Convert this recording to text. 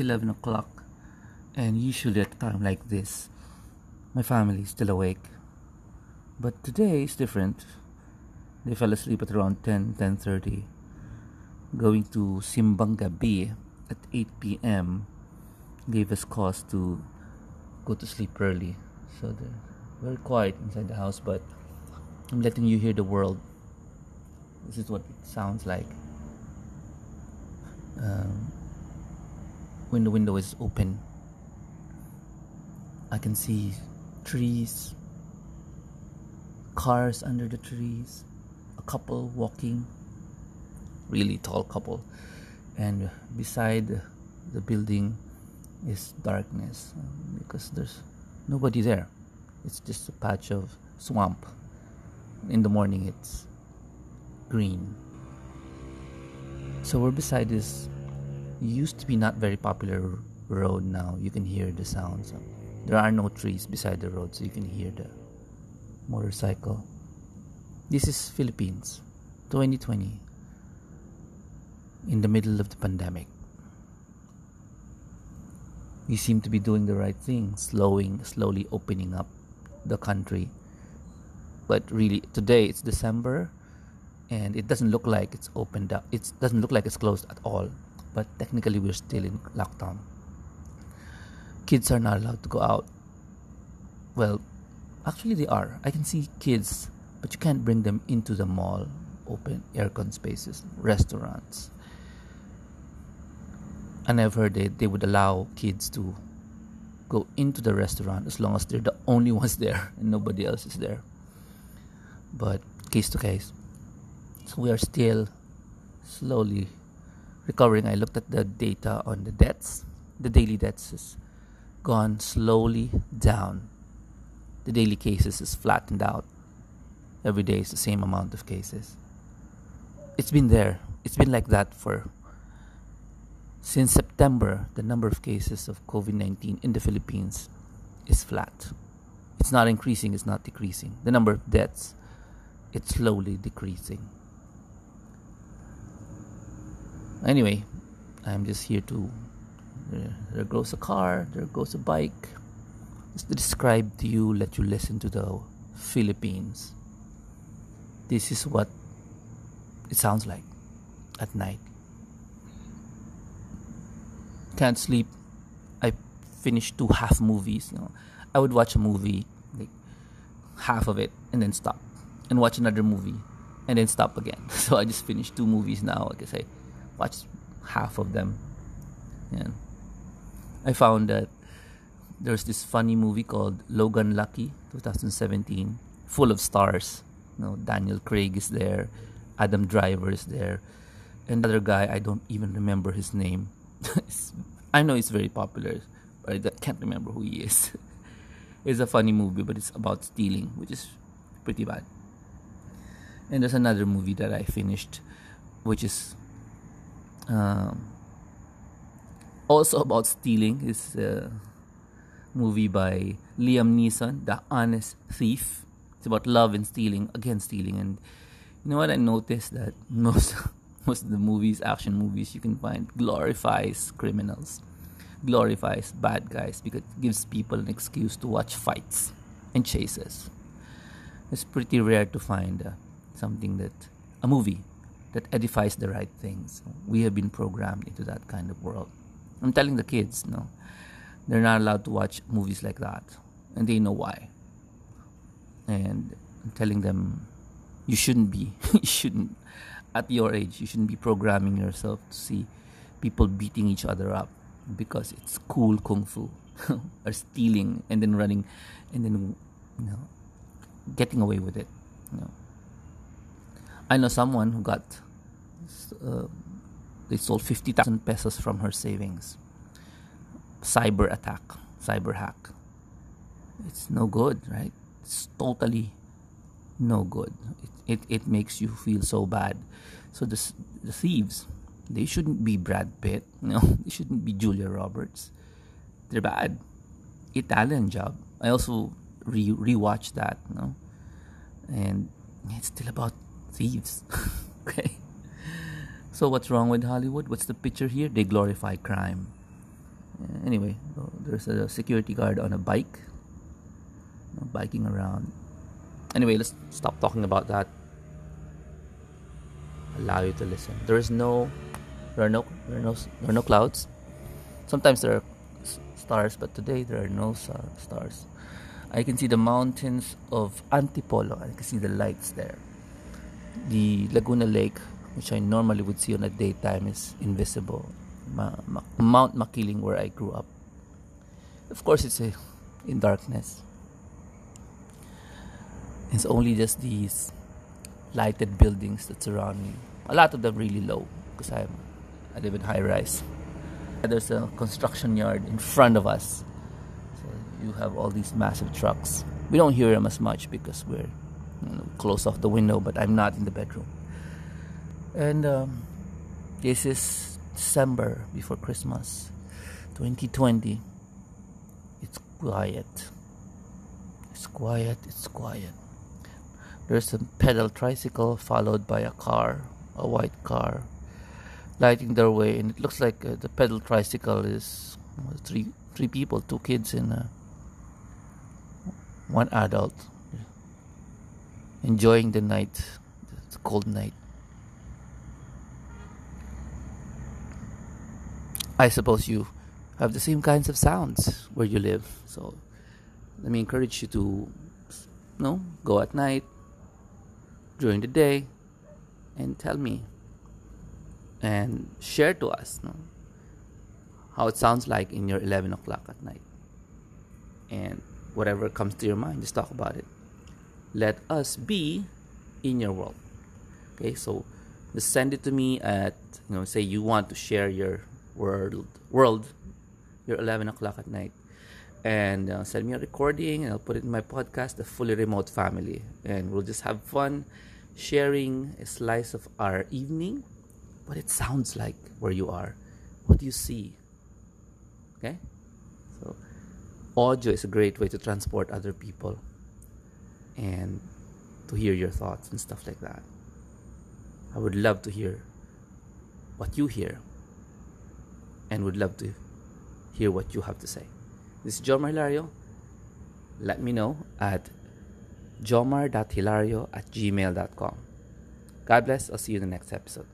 It's 11 o'clock, and usually at a time like this, my family is still awake. But today is different. They fell asleep at around 10, 10.30. Going to Simbang Gabi at 8 p.m. gave us cause to go to sleep early. So they're very quiet inside the house, but I'm letting you hear the world. This is what it sounds like. Um, when the window is open, I can see trees, cars under the trees, a couple walking, really tall couple, and beside the building is darkness because there's nobody there. It's just a patch of swamp. In the morning, it's green. So we're beside this used to be not very popular road now. You can hear the sounds. There are no trees beside the road, so you can hear the motorcycle. This is Philippines, 2020, in the middle of the pandemic. We seem to be doing the right thing, slowing, slowly opening up the country. But really, today it's December, and it doesn't look like it's opened up. It doesn't look like it's closed at all but technically we're still in lockdown. Kids are not allowed to go out. Well, actually they are. I can see kids, but you can't bring them into the mall, open aircon spaces, restaurants. And I've heard they, they would allow kids to go into the restaurant as long as they're the only ones there and nobody else is there. But case to case. So we are still slowly recovering. I looked at the data on the deaths. The daily deaths has gone slowly down. The daily cases is flattened out. Every day is the same amount of cases. It's been there. It's been like that for since September. The number of cases of COVID 19 in the Philippines is flat. It's not increasing, it's not decreasing. The number of deaths, it's slowly decreasing. Anyway, I'm just here to. Uh, there goes a car, there goes a bike. Just to describe to you, let you listen to the Philippines. This is what it sounds like at night. Can't sleep. I finished two half movies. You know, I would watch a movie, like half of it, and then stop, and watch another movie, and then stop again. So I just finished two movies now. Like I say, watched half of them. And I found that there's this funny movie called Logan Lucky 2017, full of stars. You know, Daniel Craig is there, Adam Driver is there, another guy I don't even remember his name. I know he's very popular, but I can't remember who he is. it's a funny movie, but it's about stealing, which is pretty bad. And there's another movie that I finished, which is um, also about stealing is a movie by Liam Neeson, The Honest Thief. It's about love and stealing, again stealing. And you know what? I noticed that most most of the movies, action movies, you can find glorifies criminals, glorifies bad guys because it gives people an excuse to watch fights and chases. It's pretty rare to find uh, something that a movie that edifies the right things. We have been programmed into that kind of world. I'm telling the kids, no, they're not allowed to watch movies like that, and they know why. And I'm telling them, you shouldn't be, you shouldn't, at your age, you shouldn't be programming yourself to see people beating each other up because it's cool kung fu or stealing and then running and then you know getting away with it you know I know someone who got uh, they sold 50,000 pesos from her savings. Cyber attack, cyber hack. It's no good, right? It's totally no good. It, it, it makes you feel so bad. So the, the thieves, they shouldn't be Brad Pitt, know, they shouldn't be Julia Roberts. They're bad. Italian job. I also re rewatched that, know, and it's still about thieves. okay. So what's wrong with Hollywood? What's the picture here? They glorify crime. Anyway, there's a security guard on a bike, biking around. Anyway, let's stop talking about that. Allow you to listen. There is no, there are no, there are no, there are no clouds. Sometimes there are stars, but today there are no stars. I can see the mountains of Antipolo. I can see the lights there. The Laguna Lake, which I normally would see on a daytime, is invisible. Ma- Ma- Mount Makiling, where I grew up. Of course, it's a, in darkness. It's only just these lighted buildings that surround me. A lot of them really low because I I live in high rise. There's a construction yard in front of us you have all these massive trucks. We don't hear them as much because we're you know, close off the window, but I'm not in the bedroom. And um, this is December before Christmas, 2020. It's quiet. It's quiet. It's quiet. There's a pedal tricycle followed by a car, a white car, lighting their way, and it looks like uh, the pedal tricycle is three three people, two kids, and a one adult enjoying the night, the cold night. I suppose you have the same kinds of sounds where you live. So let me encourage you to you know, go at night, during the day, and tell me and share to us know, how it sounds like in your 11 o'clock at night. And whatever comes to your mind just talk about it let us be in your world. Okay so just send it to me at you know say you want to share your world world your 11 o'clock at night. And uh, send me a recording and i'll put it in my podcast the fully remote family. And we'll just have fun sharing a slice of our evening what it sounds like where you are. What do you see? Okay? So audio is a great way to transport other people and to hear your thoughts and stuff like that. I would love to hear what you hear and would love to hear what you have to say. This is Jomar Hilario. Let me know at jomar.hilario at gmail.com. God bless. I'll see you in the next episode.